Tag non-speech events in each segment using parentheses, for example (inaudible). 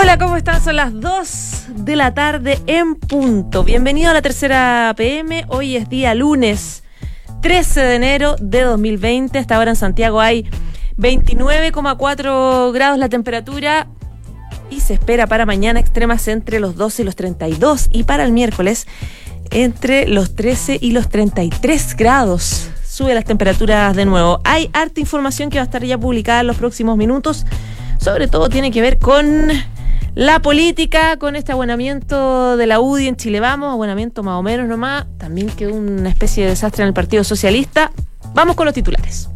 Hola, ¿cómo están? Son las 2 de la tarde en punto. Bienvenido a la tercera PM. Hoy es día lunes 13 de enero de 2020. Hasta ahora en Santiago hay 29,4 grados la temperatura y se espera para mañana extremas entre los 12 y los 32 y para el miércoles entre los 13 y los 33 grados. Sube las temperaturas de nuevo. Hay harta información que va a estar ya publicada en los próximos minutos. Sobre todo tiene que ver con la política, con este abonamiento de la UDI en Chile Vamos, abonamiento más o menos nomás. También quedó una especie de desastre en el Partido Socialista. Vamos con los titulares.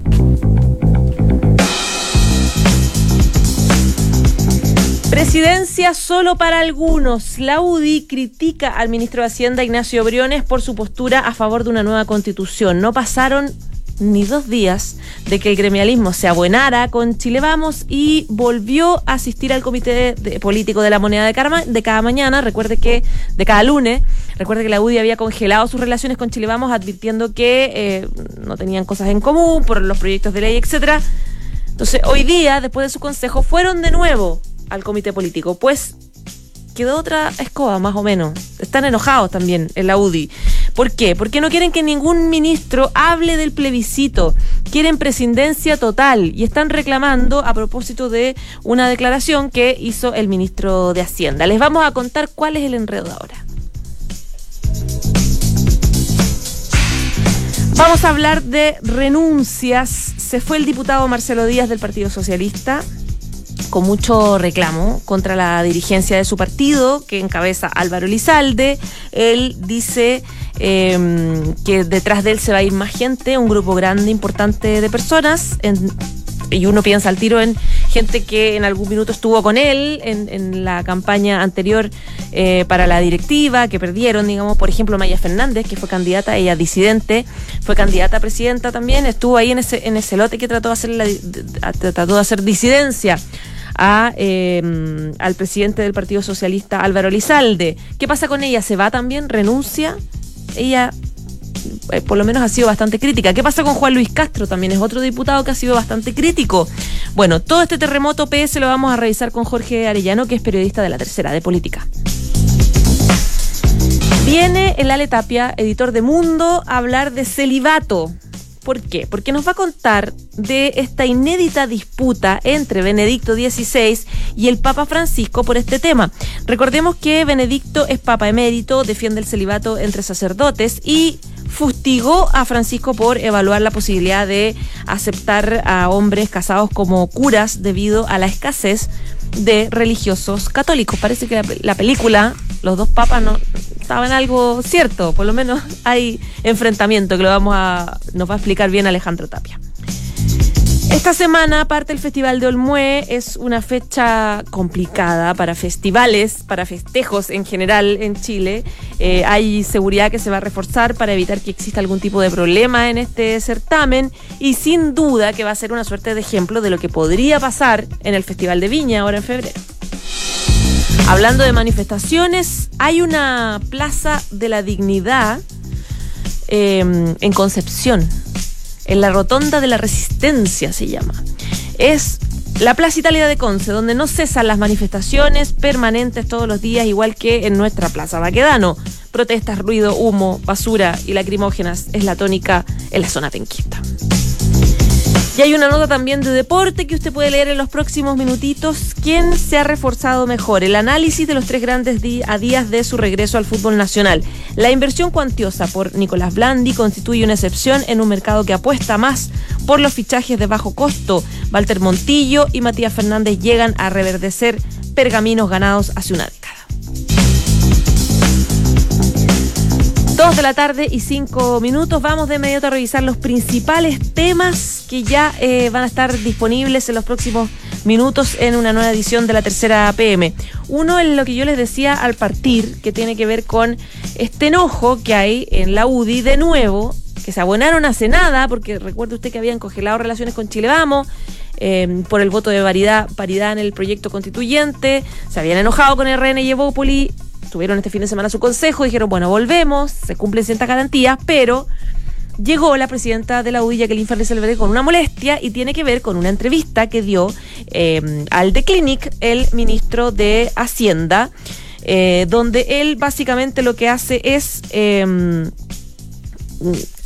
Presidencia solo para algunos. La UDI critica al ministro de Hacienda Ignacio Briones por su postura a favor de una nueva constitución. No pasaron ni dos días de que el gremialismo se abuenara con Chile Vamos y volvió a asistir al comité político de la moneda de, de cada mañana. Recuerde que, de cada lunes, recuerde que la UDI había congelado sus relaciones con Chile Vamos, advirtiendo que eh, no tenían cosas en común por los proyectos de ley, etcétera. Entonces, hoy día, después de su consejo, fueron de nuevo al comité político. Pues quedó otra escoba, más o menos. Están enojados también en la UDI. ¿Por qué? Porque no quieren que ningún ministro hable del plebiscito. Quieren presidencia total y están reclamando a propósito de una declaración que hizo el ministro de Hacienda. Les vamos a contar cuál es el enredo ahora. Vamos a hablar de renuncias. Se fue el diputado Marcelo Díaz del Partido Socialista con mucho reclamo contra la dirigencia de su partido, que encabeza Álvaro Lizalde. Él dice em, que detrás de él se va a ir más gente, un grupo grande, importante de personas. y uno piensa al tiro en gente que en algún minuto estuvo con él en, la campaña anterior eh, para la directiva, que perdieron, digamos, por ejemplo, Maya Fernández, que fue candidata, ella disidente, fue candidata a presidenta también, estuvo ahí en ese, en ese lote que trató de hacer, la, trató de hacer disidencia a, em, al presidente del Partido Socialista, Álvaro Lizalde. ¿Qué pasa con ella? ¿Se va también? ¿Renuncia? Ella eh, por lo menos ha sido bastante crítica. ¿Qué pasa con Juan Luis Castro? También es otro diputado que ha sido bastante crítico. Bueno, todo este terremoto PS lo vamos a revisar con Jorge Arellano, que es periodista de la tercera de política. Viene el Ale Tapia, editor de Mundo, a hablar de celibato. ¿Por qué? Porque nos va a contar de esta inédita disputa entre Benedicto XVI y el Papa Francisco por este tema. Recordemos que Benedicto es Papa emérito, defiende el celibato entre sacerdotes y fustigó a Francisco por evaluar la posibilidad de aceptar a hombres casados como curas debido a la escasez de religiosos católicos. Parece que la, película, los dos papas no estaban algo cierto, por lo menos (laughs) hay enfrentamiento que lo vamos a nos va a explicar bien Alejandro Tapia. Esta semana parte el Festival de Olmué, es una fecha complicada para festivales, para festejos en general en Chile. Eh, hay seguridad que se va a reforzar para evitar que exista algún tipo de problema en este certamen y sin duda que va a ser una suerte de ejemplo de lo que podría pasar en el Festival de Viña ahora en febrero. Hablando de manifestaciones, hay una Plaza de la Dignidad eh, en Concepción en la Rotonda de la Resistencia se llama. Es la Plaza Italia de Conce, donde no cesan las manifestaciones permanentes todos los días, igual que en nuestra Plaza Baquedano. Protestas, ruido, humo, basura y lacrimógenas es la tónica en la zona penquista. Y hay una nota también de deporte que usted puede leer en los próximos minutitos. ¿Quién se ha reforzado mejor? El análisis de los tres grandes a días de su regreso al fútbol nacional. La inversión cuantiosa por Nicolás Blandi constituye una excepción en un mercado que apuesta más por los fichajes de bajo costo. Walter Montillo y Matías Fernández llegan a reverdecer pergaminos ganados hace un año. 2 de la tarde y cinco minutos. Vamos de inmediato a revisar los principales temas que ya eh, van a estar disponibles en los próximos minutos en una nueva edición de la tercera PM. Uno es lo que yo les decía al partir, que tiene que ver con este enojo que hay en la UDI de nuevo, que se abonaron hace nada, porque recuerde usted que habían congelado relaciones con Chile Vamos. Em, por el voto de paridad, en el proyecto constituyente, se habían enojado con RN y tuvieron este fin de semana su consejo, dijeron, bueno, volvemos, se cumplen ciertas garantías, pero llegó la presidenta de la UDI, Jacqueline Fernández Alvarez, con una molestia y tiene que ver con una entrevista que dio eh, al The Clinic el ministro de Hacienda, eh, donde él básicamente lo que hace es em,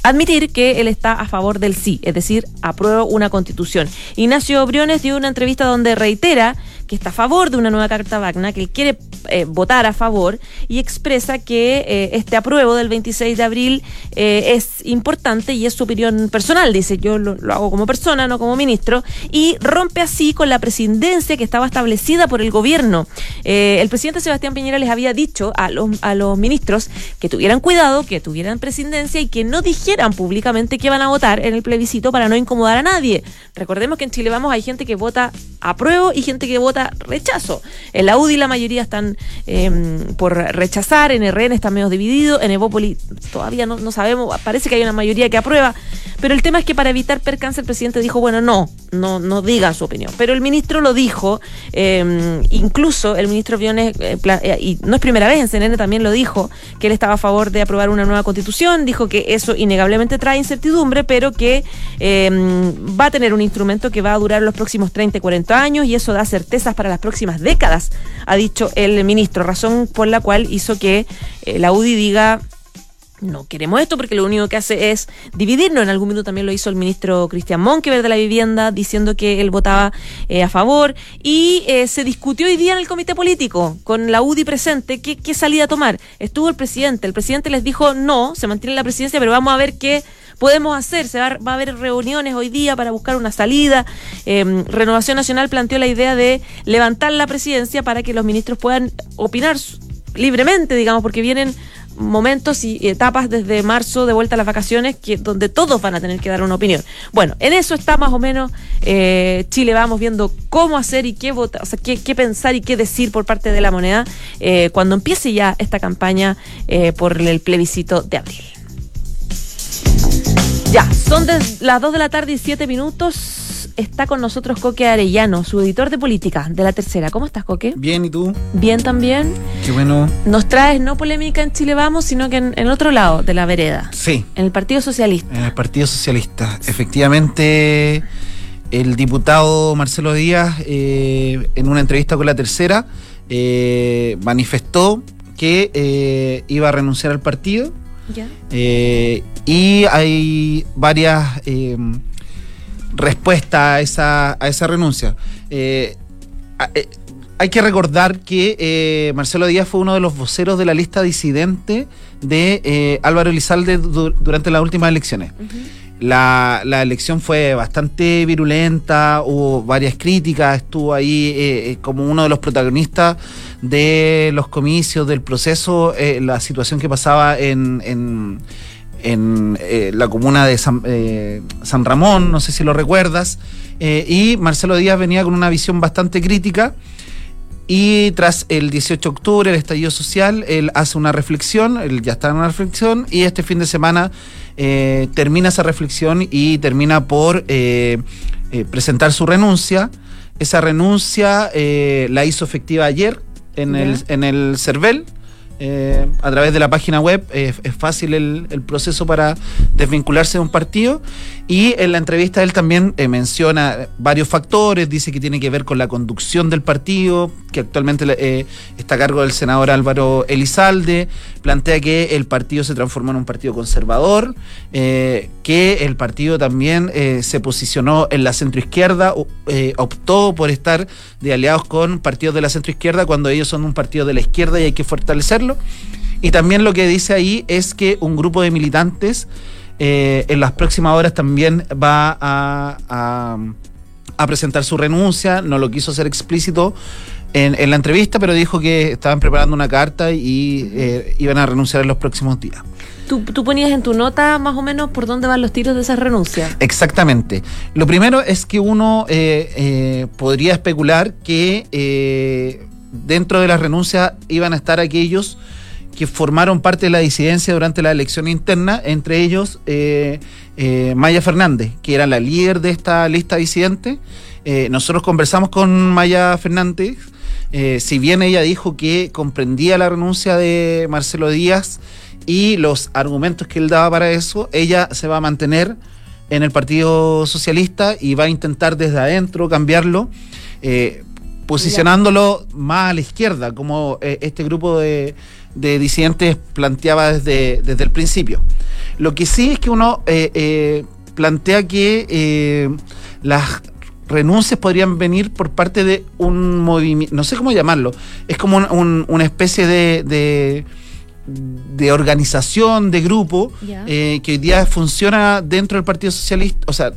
admitir que él está a favor del sí, es decir, aprueba una constitución. Ignacio Briones dio una entrevista donde reitera que está a favor de una nueva Carta Magna, que quiere eh, votar a favor y expresa que eh, este apruebo del 26 de abril eh, es importante y es su opinión personal. Dice, yo lo, hago como persona, no como ministro, y rompe así con la presidencia que estaba establecida por el gobierno. el presidente Sebastián Piñera les había dicho a los, a los ministros que tuvieran cuidado, que tuvieran presidencia y que no dijeran públicamente que iban a votar en el plebiscito para no incomodar a nadie. Recordemos que en Chile Vamos hay gente que vota apruebo y gente que vota rechazo. En la UDI la mayoría están em, por rechazar, en RN está medio dividido, en Evópoli todavía no, sabemos, parece que hay una mayoría que aprueba, pero el tema es que para evitar percance el presidente dijo, bueno, no, no, no diga su opinión. Pero el ministro lo dijo, em, incluso el ministro Viones, eh, eh, y no es primera vez, en CNN también lo dijo, que él estaba a favor de aprobar una nueva constitución, dijo que eso innegablemente trae incertidumbre, pero que em, va a tener un instrumento que va a durar los próximos 30, 40 años y eso da para las próximas décadas, ha dicho el ministro, razón por la cual hizo que eh, la UDI diga no queremos esto porque lo único que hace es dividirnos. En algún minuto también lo hizo el ministro Cristian Monkever de la vivienda diciendo que él votaba eh, a favor y eh, se discutió hoy día en el comité político con la UDI presente qué, qué salida a tomar. Estuvo el presidente, el presidente les dijo no, se mantiene la presidencia, pero vamos a ver qué podemos hacer. Se va, a haber reuniones hoy día para buscar una salida. Em, Renovación Nacional planteó la idea de levantar la presidencia para que los ministros puedan opinar libremente, digamos, porque vienen momentos y etapas desde marzo de vuelta a las vacaciones que donde todos van a tener que dar una opinión. Bueno, en eso está más o menos eh, Chile. Vamos viendo cómo hacer y qué votar, o sea, qué, pensar y qué decir por parte de la moneda eh, cuando empiece ya esta campaña eh, por el plebiscito de abril. Ya, son las 2 de la tarde y 7 minutos. Está con nosotros Coque Arellano, su editor de política de la tercera. ¿Cómo estás, Coque? Bien, ¿y tú? Bien también. Qué bueno. Nos traes no polémica en Chile Vamos, sino que en, el otro lado de la vereda. Sí. En el Partido Socialista. En el Partido Socialista. Efectivamente, el diputado Marcelo Díaz, eh, en una entrevista con la tercera, eh, manifestó que eh, iba a renunciar al partido eh, y hay varias eh, respuestas a esa, a esa renuncia. Eh, hay que recordar que Marcelo Díaz fue uno de los voceros de la lista disidente de Álvaro Elizalde durante las últimas elecciones. La, la, elección fue bastante virulenta, hubo varias críticas, estuvo ahí eh, eh, como uno de los protagonistas de los comicios, del proceso, eh, la situación que pasaba en, en, en la comuna de San, San, Ramón, no sé si lo recuerdas, y Marcelo Díaz venía con una visión bastante crítica. Y tras el 18 de octubre, el estallido social, él hace una reflexión, él ya está en una reflexión, y este fin de semana eh, termina esa reflexión y termina por eh, eh, presentar su renuncia. Esa renuncia la hizo efectiva ayer en, el, en el CERVEL. a través de la página web es fácil el, el, proceso para desvincularse de un partido y en la entrevista él también menciona varios factores, dice que tiene que ver con la conducción del partido, que actualmente eh, está a cargo del senador Álvaro Elizalde, plantea que el partido se transformó en un partido conservador, eh, que el partido también eh, se posicionó en la centroizquierda, optó por estar de aliados con partidos de la centroizquierda cuando ellos son un partido de la izquierda y hay que fortalecerlo. Y también lo que dice ahí es que un grupo de militantes en las próximas horas también va a, a presentar su renuncia, no lo quiso hacer explícito, en, la entrevista, pero dijo que estaban preparando una carta y eh, iban a renunciar en los próximos días. ¿Tú, ponías en tu nota más o menos por dónde van los tiros de esa renuncia. Exactamente. Lo primero es que uno eh, eh, podría especular que dentro de la renuncia iban a estar aquellos que formaron parte de la disidencia durante la elección interna, entre ellos Maya Fernández, que era la líder de esta lista disidente. nosotros conversamos con Maya Fernández si bien ella dijo que comprendía la renuncia de Marcelo Díaz y los argumentos que él daba para eso, ella se va a mantener en el Partido Socialista y va a intentar desde adentro cambiarlo, posicionándolo más a la izquierda, como este grupo de, de disidentes planteaba desde, desde el principio. Lo que sí es que uno eh, eh, plantea que eh, las renuncias podrían venir por parte de un movimiento, no sé cómo llamarlo, es como una especie de, de, organización, de grupo, que hoy día funciona dentro del Partido Socialista, o sea,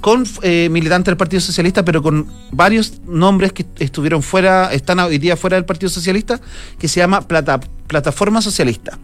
con eh, militantes del Partido Socialista, pero con varios nombres que estuvieron fuera, están hoy día fuera del Partido Socialista, que se llama Plataforma Socialista.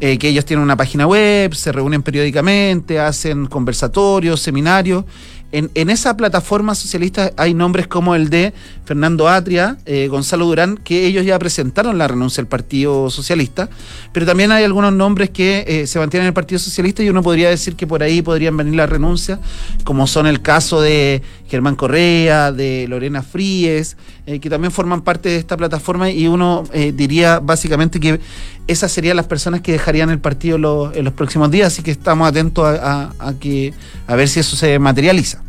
Eh, que ellos tienen una página web, se reúnen periódicamente, hacen conversatorios, seminarios en, esa plataforma socialista hay nombres como el de Fernando Atria, eh, Gonzalo Durán, que ellos ya presentaron la renuncia al Partido Socialista, pero también hay algunos nombres que eh, se mantienen en el Partido Socialista y uno podría decir que por ahí podrían venir las renuncias, como son el caso de Germán Correa, de Lorena Fríes, eh, que también forman parte de esta plataforma y uno diría básicamente que esas serían las personas que dejarían el partido en los próximos días, así que estamos atentos a, que, a ver si eso se materializa.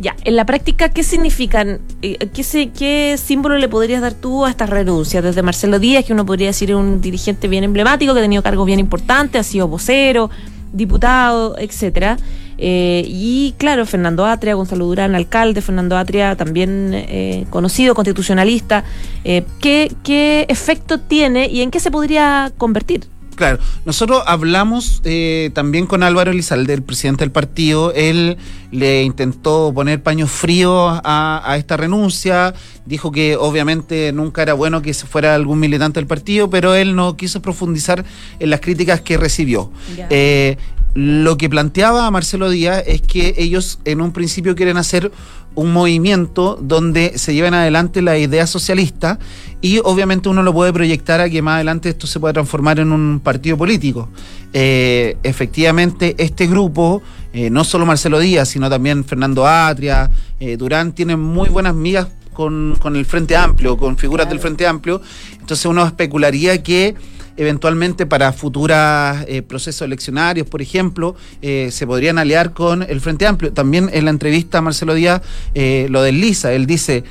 Ya, en la práctica, ¿qué significan? Eh, ¿Qué, ¿Qué símbolo le podrías dar tú a estas renuncias? Desde Marcelo Díaz, que uno podría decir un dirigente bien emblemático, que ha tenido cargos bien importantes, ha sido vocero, diputado, etcétera. Eh, y claro, Fernando Atria, Gonzalo Durán, alcalde, Fernando Atria, también eh, conocido, constitucionalista. ¿qué, ¿Qué efecto tiene y en qué se podría convertir? Claro, nosotros hablamos eh, también con Álvaro Elizalde, el presidente del partido. Él le intentó poner paños fríos a, esta renuncia. Dijo que obviamente nunca era bueno que se fuera algún militante del partido, pero él no quiso profundizar en las críticas que recibió. Eh, lo que planteaba Marcelo Díaz es que ellos en un principio quieren hacer un movimiento donde se lleven adelante la idea socialista y obviamente uno lo puede proyectar a que más adelante esto se pueda transformar en un partido político. Eh, efectivamente, este grupo, eh, no solo Marcelo Díaz, sino también Fernando Atria, eh, Durán, tienen muy buenas migas con, el Frente Amplio, con figuras del Frente Amplio. Entonces uno especularía que eventualmente para futuros eh, procesos eleccionarios, por ejemplo, eh, se podrían aliar con el Frente Amplio. También en la entrevista Marcelo Díaz eh, lo desliza. Él dice,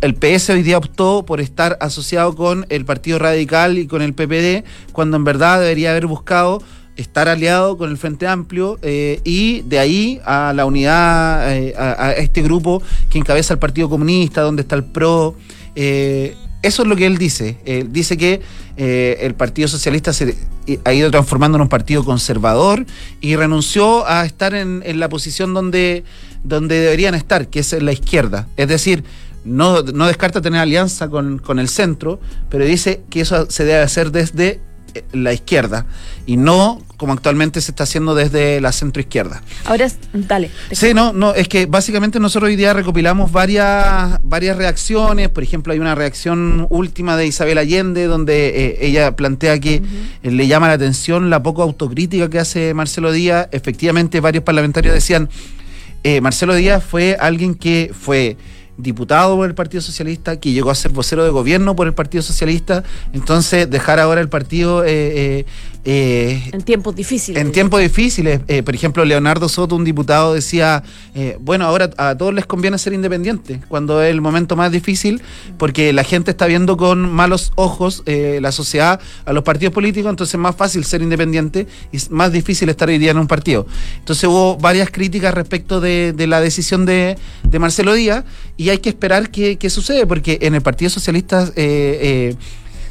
el PS hoy día optó por estar asociado con el Partido Radical y con el PPD, cuando en verdad debería haber buscado estar aliado con el Frente Amplio y de ahí a la unidad, a, este grupo que encabeza el Partido Comunista, donde está el PRO. Eso es lo que él dice. dice que eh, el Partido Socialista se ha ido transformando en un partido conservador y renunció a estar en, la posición donde, donde deberían estar, que es en la izquierda. Es decir, no, no descarta tener alianza con, con el centro, pero dice que eso se debe hacer desde la izquierda y no como actualmente se está haciendo desde la centroizquierda. Ahora, dale. Sí, no, no, es que básicamente nosotros hoy día recopilamos varias, varias reacciones. Por ejemplo, hay una reacción última de Isabel Allende donde eh, ella plantea que le llama la atención la poco autocrítica que hace Marcelo Díaz. Efectivamente, varios parlamentarios decían, eh, Marcelo Díaz fue alguien que fue diputado por el Partido Socialista, que llegó a ser vocero de gobierno por el Partido Socialista, entonces dejar ahora el partido... Eh, eh, eh, en tiempos difíciles. En tiempos difíciles. por ejemplo, Leonardo Soto, un diputado, decía, bueno, ahora a todos les conviene ser independientes, cuando es el momento más difícil, porque la gente está viendo con malos ojos la sociedad a los partidos políticos, entonces es más fácil ser independiente y es más difícil estar hoy día en un partido. Entonces hubo varias críticas respecto de, la decisión de, de Marcelo Díaz y hay que esperar qué, sucede, porque en el Partido Socialista eh, eh,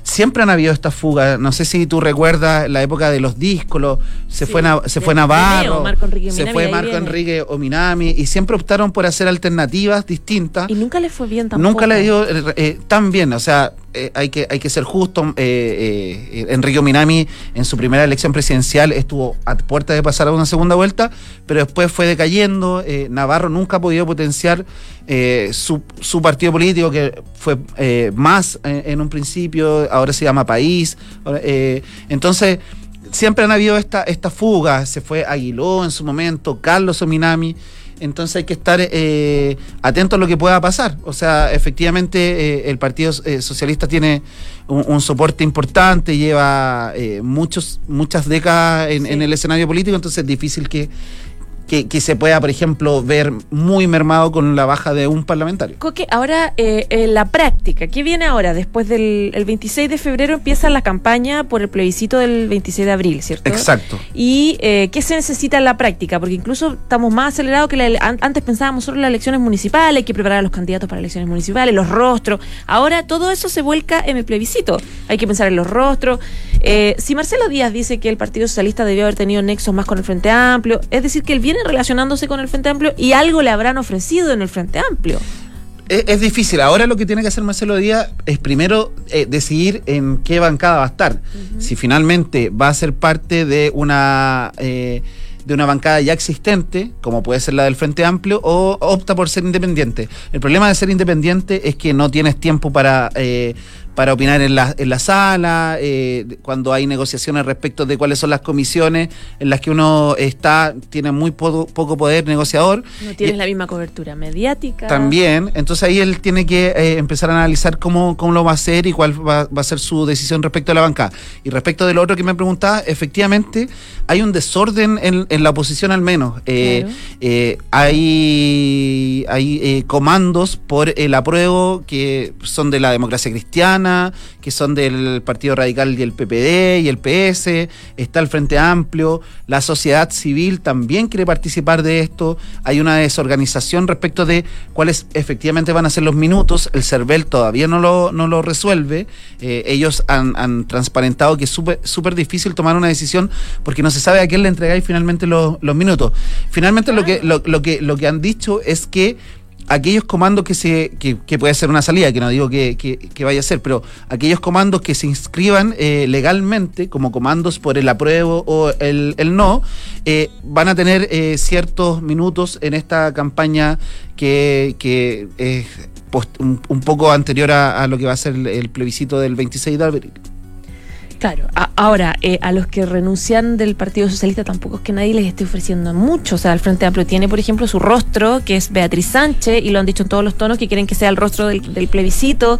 siempre han habido estas fugas. No sé si tú recuerdas la época de los discos, se, fue se fue Navarro, se fue Marco Enrique Ominami, y siempre optaron por hacer alternativas distintas. Y nunca les fue bien tampoco. Nunca le dio eh, tan bien, o sea, hay, que, hay que ser justo. Enrique Ominami en su primera elección presidencial estuvo a puerta de pasar a una segunda vuelta, pero después fue decayendo. Navarro nunca ha podido potenciar eh, su, su, partido político, que fue eh, más en, un principio, ahora se llama País. Eh, entonces, siempre han habido esta, esta fuga. Se fue Aguiló en su momento, Carlos Ominami. Entonces hay que estar eh, atento a lo que pueda pasar. O sea, efectivamente eh, el Partido eh, Socialista tiene un, soporte importante, lleva muchos, muchas décadas en, en, el escenario político, entonces es difícil que, que, se pueda, por ejemplo, ver muy mermado con la baja de un parlamentario. Coque, ahora eh, en la práctica, ¿qué viene ahora? Después del 26 de febrero empieza la campaña por el plebiscito del 26 de abril, ¿cierto? Exacto. ¿Y eh, qué se necesita en la práctica? Porque incluso estamos más acelerados que antes pensábamos solo en las elecciones municipales, hay que preparar a los candidatos para elecciones municipales, los rostros. Ahora todo eso se vuelca en el plebiscito. Hay que pensar en los rostros. Eh, si Marcelo Díaz dice que el Partido Socialista debió haber tenido nexos más con el Frente Amplio, es decir, que él viene relacionándose con el Frente Amplio y algo le habrán ofrecido en el Frente Amplio. Es, difícil. Ahora lo que tiene que hacer Marcelo Díaz es primero eh, decidir en qué bancada va a estar. Si finalmente va a ser parte de una eh, de una bancada ya existente, como puede ser la del Frente Amplio, o opta por ser independiente. El problema de ser independiente es que no tienes tiempo para eh, para opinar en la, en la sala, eh, cuando hay negociaciones respecto de cuáles son las comisiones en las que uno está, tiene muy poco, poco poder negociador. No tienes la misma cobertura mediática. También, entonces ahí él tiene que eh, empezar a analizar cómo, cómo lo va a hacer y cuál va, a ser su decisión respecto a la banca. Y respecto de lo otro que me preguntaba, efectivamente hay un desorden en, en la oposición al menos. Eh, hay hay comandos por el apruebo que son de la democracia cristiana que son del Partido Radical y el PPD y el PS, está el Frente Amplio, la sociedad civil también quiere participar de esto, hay una desorganización respecto de cuáles efectivamente van a ser los minutos, el CERVEL todavía no lo, no lo resuelve, eh, ellos han, transparentado que es súper difícil tomar una decisión porque no se sabe a quién le entregáis finalmente los, minutos. Finalmente lo, que, lo, que, lo que han dicho es que aquellos comandos que se que, puede ser una salida, que no digo que, vaya a ser, pero aquellos comandos que se inscriban eh, legalmente como comandos por el apruebo o el, no, eh, van a tener eh, ciertos minutos en esta campaña que, es un, poco anterior a, a, lo que va a ser el plebiscito del 26 de abril. Claro, ahora, eh, a los que renuncian del Partido Socialista tampoco es que nadie les esté ofreciendo mucho. O sea, el Frente Amplio tiene, por ejemplo, su rostro, que es Beatriz Sánchez, y lo han dicho en todos los tonos, que quieren que sea el rostro del, plebiscito.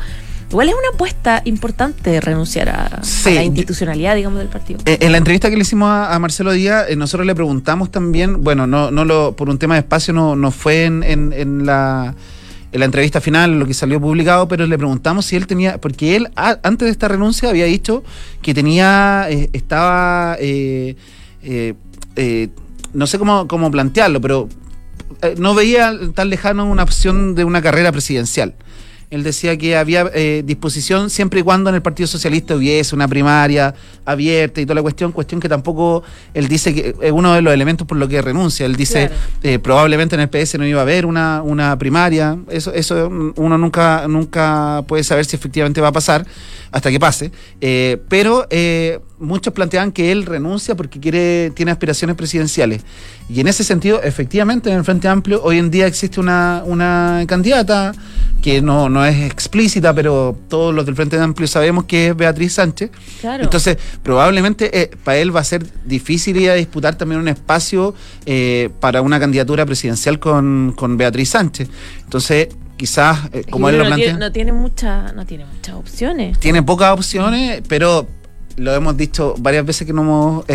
Igual es una apuesta importante renunciar a, la institucionalidad, digamos, del partido. Eh, en la entrevista que le hicimos a, Marcelo Díaz, eh, nosotros le preguntamos también, bueno, no, no lo, por un tema de espacio no, no fue en, en la en la entrevista final, lo que salió publicado, pero le preguntamos si él tenía, porque él antes de esta renuncia había dicho que tenía, eh, estaba, eh, eh, no sé cómo, cómo plantearlo, pero no veía tan lejano una opción de una carrera presidencial. Él decía que había eh, disposición siempre y cuando en el Partido Socialista hubiese una primaria abierta y toda la cuestión, cuestión que tampoco él dice que es uno de los elementos por lo que renuncia. Él dice eh, probablemente en el PS no iba a haber una, una primaria. Eso, eso uno nunca, nunca puede saber si efectivamente va a pasar hasta que pase. Eh, pero muchos planteaban que él renuncia porque quiere, tiene aspiraciones presidenciales. Y en ese sentido, efectivamente, en el Frente Amplio hoy en día existe una, una candidata que no, no es explícita, pero todos los del Frente Amplio sabemos que es Beatriz Sánchez. Entonces, probablemente eh, para él va a ser difícil ir a disputar también un espacio eh, para una candidatura presidencial con, Beatriz Sánchez. Entonces, quizás, eh, como él lo plantea... no, tiene mucha, no tiene muchas opciones. Tiene pocas opciones, pero lo hemos dicho varias veces que nos hemos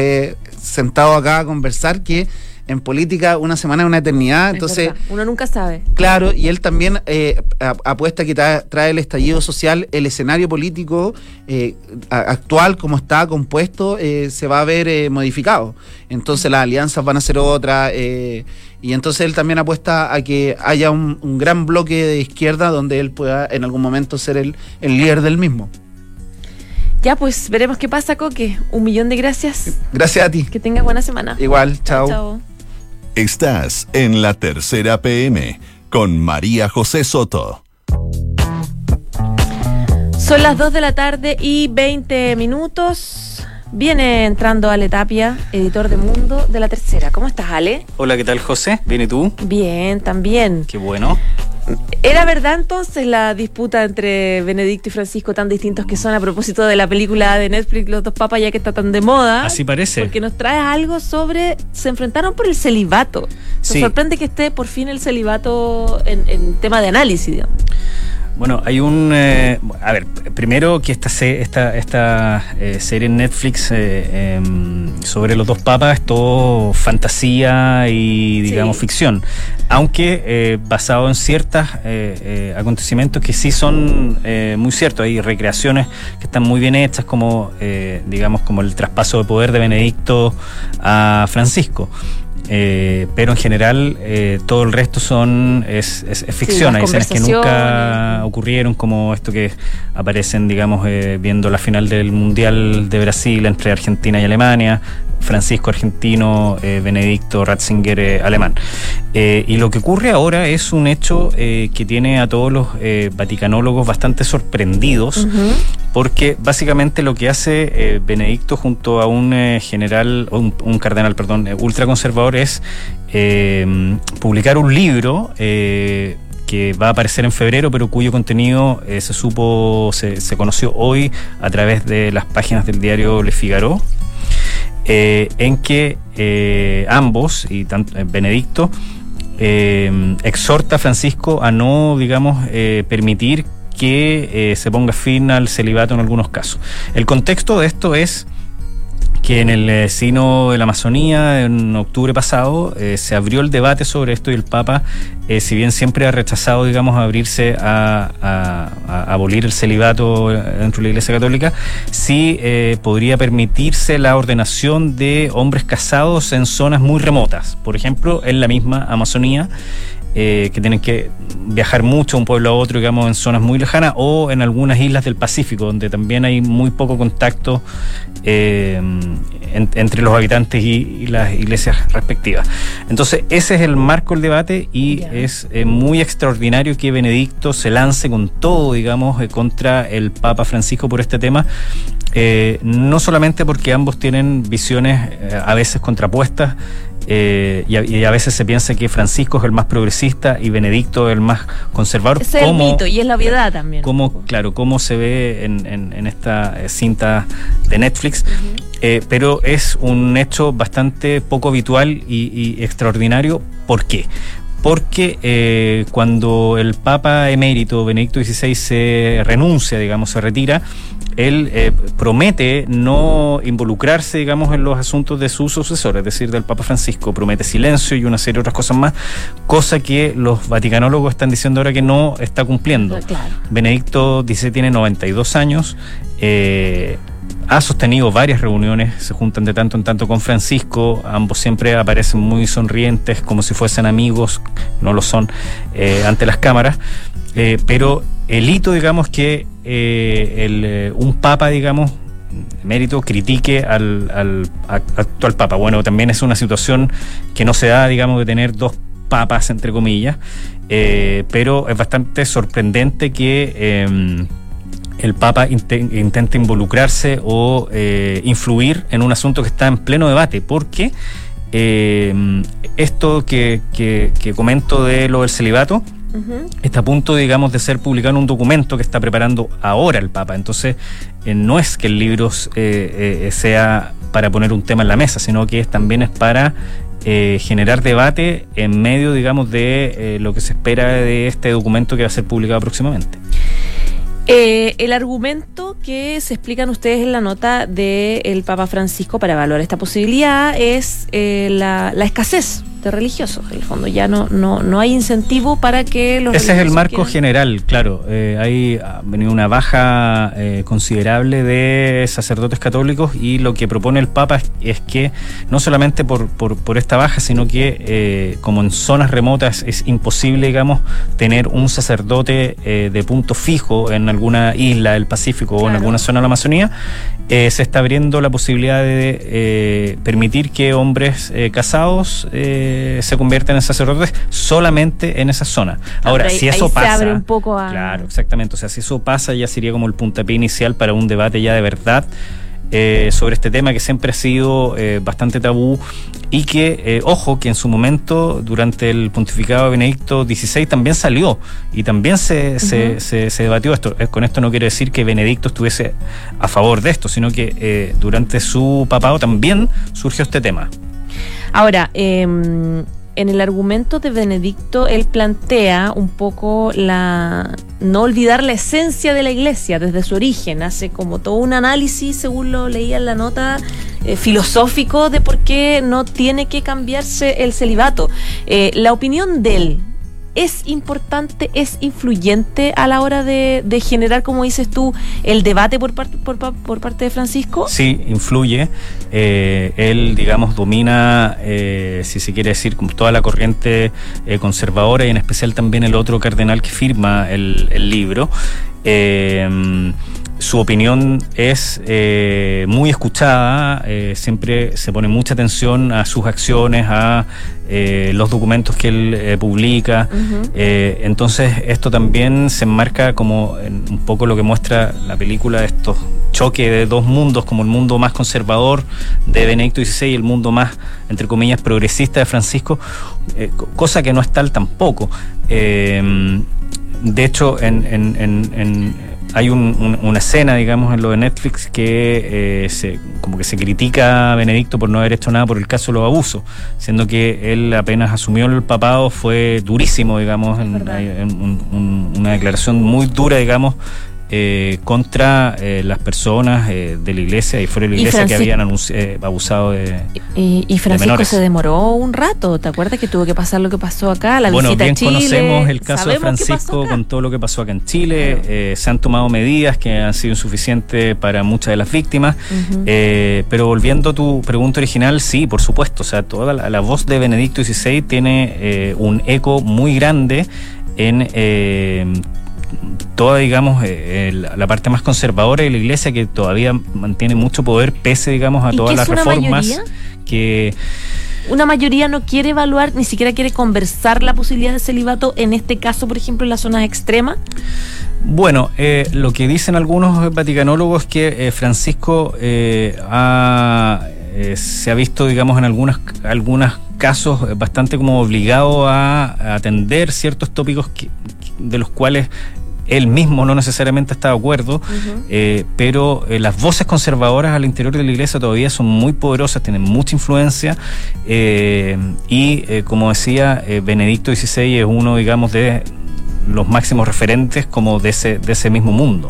sentado acá a conversar, que en política una semana es una eternidad, entonces... Uno nunca sabe. Claro, y él también eh, apuesta que trae, el estallido social, el escenario político eh, actual, como está compuesto, eh, se va a ver modificado. Entonces las alianzas van a ser otras, y entonces él también apuesta a que haya un, gran bloque de izquierda donde él pueda en algún momento ser el, el líder del mismo. Ya, pues veremos qué pasa, Coque. Un millón de gracias. Gracias a ti. Que tengas buena semana. Igual, chao. chao. Estás en la tercera PM con María José Soto. Son las 2 de la tarde y 20 minutos. Viene entrando Ale Tapia, editor de Mundo de la Tercera. ¿Cómo estás, Ale? Hola, ¿qué tal, José? ¿Viene tú? Bien, también. Qué bueno. ¿Era verdad entonces la disputa entre Benedicto y Francisco tan distintos que son a propósito de la película de Netflix Los dos papas ya que está tan de moda? Así parece. Porque nos trae algo sobre se enfrentaron por el celibato. Me sorprende que esté por fin el celibato en, en tema de análisis, digamos. Bueno, hay un... Eh, a ver, primero que esta, esta, esta eh, serie en Netflix eh, em, sobre los dos papas es todo fantasía y, digamos, ficción. Aunque basado en ciertos acontecimientos que sí son muy ciertos. Hay recreaciones que están muy bien hechas, como, digamos, como el traspaso de poder de Benedicto a Francisco. Eh, pero en general eh, todo el resto son es, ficción, hay escenas que nunca ocurrieron, como esto que aparecen, digamos, eh, viendo la final del Mundial de Brasil entre Argentina y Alemania, Francisco argentino, Benedicto Ratzinger alemán. y lo que ocurre ahora es un hecho que tiene a todos los vaticanólogos bastante sorprendidos, porque básicamente lo que hace Benedicto junto a un general, un, un cardenal, perdón, ultraconservador, es eh, publicar un libro eh, que va a aparecer en febrero, pero cuyo contenido eh, se supo, se, conoció hoy a través de las páginas del diario Le Figaro, en que ambos, y tanto, Benedicto, exhorta a Francisco a no, digamos, permitir que se ponga fin al celibato en algunos casos. El contexto de esto es que en el eh, Sino de la Amazonía, en octubre pasado, eh, se abrió el debate sobre esto y el Papa, eh, si bien siempre ha rechazado, digamos, abrirse a, abolir el celibato dentro de la Iglesia Católica, sí podría permitirse la ordenación de hombres casados en zonas muy remotas, por ejemplo, en la misma Amazonía. Que tienen que viajar mucho de un pueblo a otro, digamos, en zonas muy lejanas, o en algunas islas del Pacífico, donde también hay muy poco contacto eh, entre los habitantes y, las iglesias respectivas. Entonces, ese es el marco del debate y es eh, muy extraordinario que Benedicto se lance con todo, digamos, eh, contra el Papa Francisco por este tema. no solamente porque ambos tienen visiones a veces contrapuestas, eh, y, a, veces se piensa que Francisco es el más progresista y Benedicto el más conservador. Es el mito y es la obviedad también. Como, claro, como se ve en, esta eh, cinta de Netflix, eh, pero es un hecho bastante poco habitual y, extraordinario. ¿Por qué? porque cuando el Papa emérito Benedicto XVI se renuncia, digamos, se retira, él eh, promete no involucrarse, digamos, en los asuntos de su sucesor, es decir, del Papa Francisco, promete silencio y una serie de otras cosas más, cosa que los vaticanólogos están diciendo ahora que no está cumpliendo. Benedicto dice tiene 92 años. Eh, ha sostenido varias reuniones, se juntan de tanto en tanto con Francisco, ambos siempre aparecen muy sonrientes, como si fuesen amigos, no lo son, eh, ante las cámaras, pero el hito, digamos, que eh, el, eh, un papa, digamos, mérito critique al, actual papa. Bueno, también es una situación que no se da, digamos, de tener dos papas, entre comillas, eh, pero es bastante sorprendente que em, el papa intente involucrarse o influir en un asunto que está en pleno debate, porque em, esto que, que comento de lo del celibato, Está a punto, digamos, de ser publicado un documento que está preparando ahora el Papa. Entonces, eh, no es que el libro eh, eh, sea para poner un tema en la mesa, sino que también es para generar debate en medio, digamos, de lo que se espera de este documento que va a ser publicado próximamente. el argumento que se explican ustedes en la nota del Papa Francisco para evaluar esta posibilidad es la, la, escasez religiosos. En el fondo ya no, no, no hay incentivo para que los... Ese es el marco general, claro. Eh, hay ha venido una baja eh, considerable de sacerdotes católicos y lo que propone el Papa es, que no solamente por, por, esta baja, sino que eh, como en zonas remotas es imposible, digamos, tener un sacerdote de punto fijo en alguna isla del Pacífico o en alguna zona de la Amazonía, se está abriendo la posibilidad de permitir que hombres casados se convierten en sacerdotes solamente en esa zona. Ahora, si eso pasa. Se un poco Claro, exactamente. O sea, si eso pasa, ya sería como el puntapié inicial para un debate ya de verdad. eh, sobre este tema que siempre ha sido eh, bastante tabú y que, eh, ojo, que en su momento, durante el pontificado de Benedicto XVI, también salió y también se, se, se, se debatió esto. Eh, Con esto no quiero decir que Benedicto estuviese a favor de esto, sino que eh, durante su papado también surgió este tema. Ahora, eh, en el argumento de Benedicto, él plantea un poco la no olvidar la esencia de la iglesia desde su origen. Hace como todo un análisis, según lo leía en la nota, eh, filosófico de por qué no tiene que cambiarse el celibato. Eh, la opinión de él. ¿Es importante, es influyente a la hora de, generar, como dices tú, el debate por, parte de Francisco? Sí, influye. Eh, él, digamos, domina, eh, si se quiere decir, toda la corriente eh, conservadora y en especial también el otro cardenal que firma el libro. Su opinión es eh, muy escuchada, eh, siempre se pone mucha atención a sus acciones, a eh, los documentos que él publica. Entonces esto también se enmarca como en un poco lo que muestra la película de estos choques de dos mundos, como el mundo más conservador de Benedicto XVI y el mundo más, entre comillas, progresista de Francisco, co- cosa que no es tal tampoco. De hecho, en, en- en- en- hay un- un- una escena, digamos, en lo de Netflix que eh, se, como que se critica a Benedicto por no haber hecho nada por el caso de los abusos, siendo que él apenas asumió el papado fue durísimo, digamos, en, en un- una declaración muy dura, digamos, eh, contra eh, las personas eh, de la iglesia y fuera de la iglesia que habían abusado de... Y, y Francisco se demoró un rato, ¿te acuerdas que tuvo que pasar lo que pasó acá? La bueno, visita bien a Chile. conocemos el caso de Francisco con todo lo que pasó acá en Chile. Claro. Se han tomado medidas que han sido insuficientes para muchas de las víctimas. Pero volviendo a tu pregunta original, sí, por supuesto. O sea, toda la, la voz de Benedicto XVI tiene un eco muy grande en eh, toda, digamos, eh, la, la parte más conservadora de la iglesia que todavía mantiene mucho poder pese, digamos, a ¿Y todas las reformas mayoría? que Una mayoría no quiere evaluar, ni siquiera quiere conversar la posibilidad de celibato, en este caso, por ejemplo, en las zonas extremas. Bueno, eh, lo que dicen algunos vaticanólogos es que eh, Francisco eh, ha, eh, se ha visto, digamos, en algunos algunos casos eh, bastante como obligado a, atender ciertos tópicos que- de los cuales él mismo no necesariamente está de acuerdo, eh, pero eh, las voces conservadoras al interior de la iglesia todavía son muy poderosas, tienen mucha influencia eh, y, como decía, Benedicto XVI es uno, digamos, de los máximos referentes como de ese, de ese mismo mundo.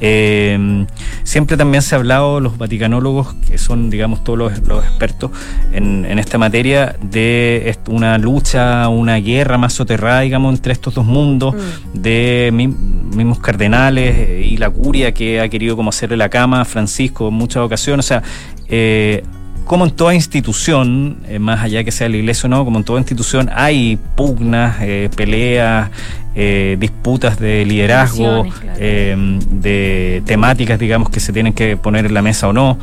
Eh, siempre también se ha hablado, los vaticanólogos, que son, digamos, todos los, los expertos en, en esta materia, de una lucha, una guerra más soterrada, digamos, entre estos dos mundos, de mi- mismos cardenales y la curia que ha querido como hacerle la cama a Francisco en muchas ocasiones. O sea, eh, como en toda institución, eh, más allá que sea la iglesia o no, como en toda institución, hay pugnas, eh, peleas, eh, disputas de liderazgo, claro. de temáticas, digamos, que se tienen que poner en la mesa o no,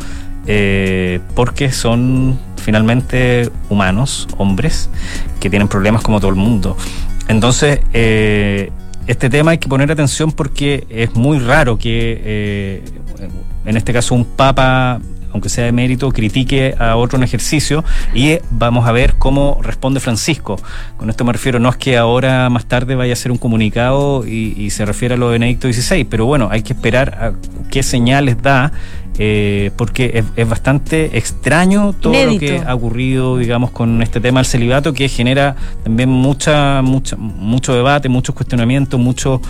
porque son finalmente humanos, hombres, que tienen problemas como todo el mundo. Entonces, este tema hay que poner atención porque es muy raro que, en este caso, un papa aunque sea de mérito, critique a otro en ejercicio y eh, vamos a ver cómo responde Francisco. Con esto me refiero, no es que ahora más tarde vaya a hacer un comunicado y, y se refiere a lo de Benedicto XVI, pero bueno, hay que esperar a qué señales da, eh, porque es, es bastante extraño todo lo que ha ocurrido, digamos, con este tema del celibato, que genera también mucha, mucha, mucho debate, muchos cuestionamientos, mucho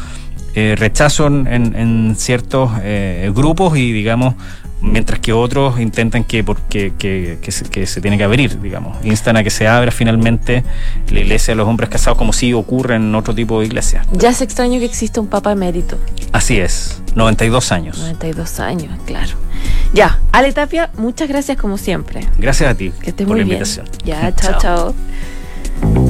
eh, rechazo en, en- en ciertos eh, grupos y, digamos, mientras que otros intentan que, porque, que, que, se, que se tiene que abrir, digamos, instan a que se abra finalmente la iglesia de los hombres casados como si ocurre en otro tipo de iglesia. Ya es extraño que exista un papa emérito. Así es, 92 años. 92 años, claro. Ya, Ale Tapia, muchas gracias como siempre. Gracias a ti Que estés por muy la bien. invitación. Ya, (laughs) chao, chao.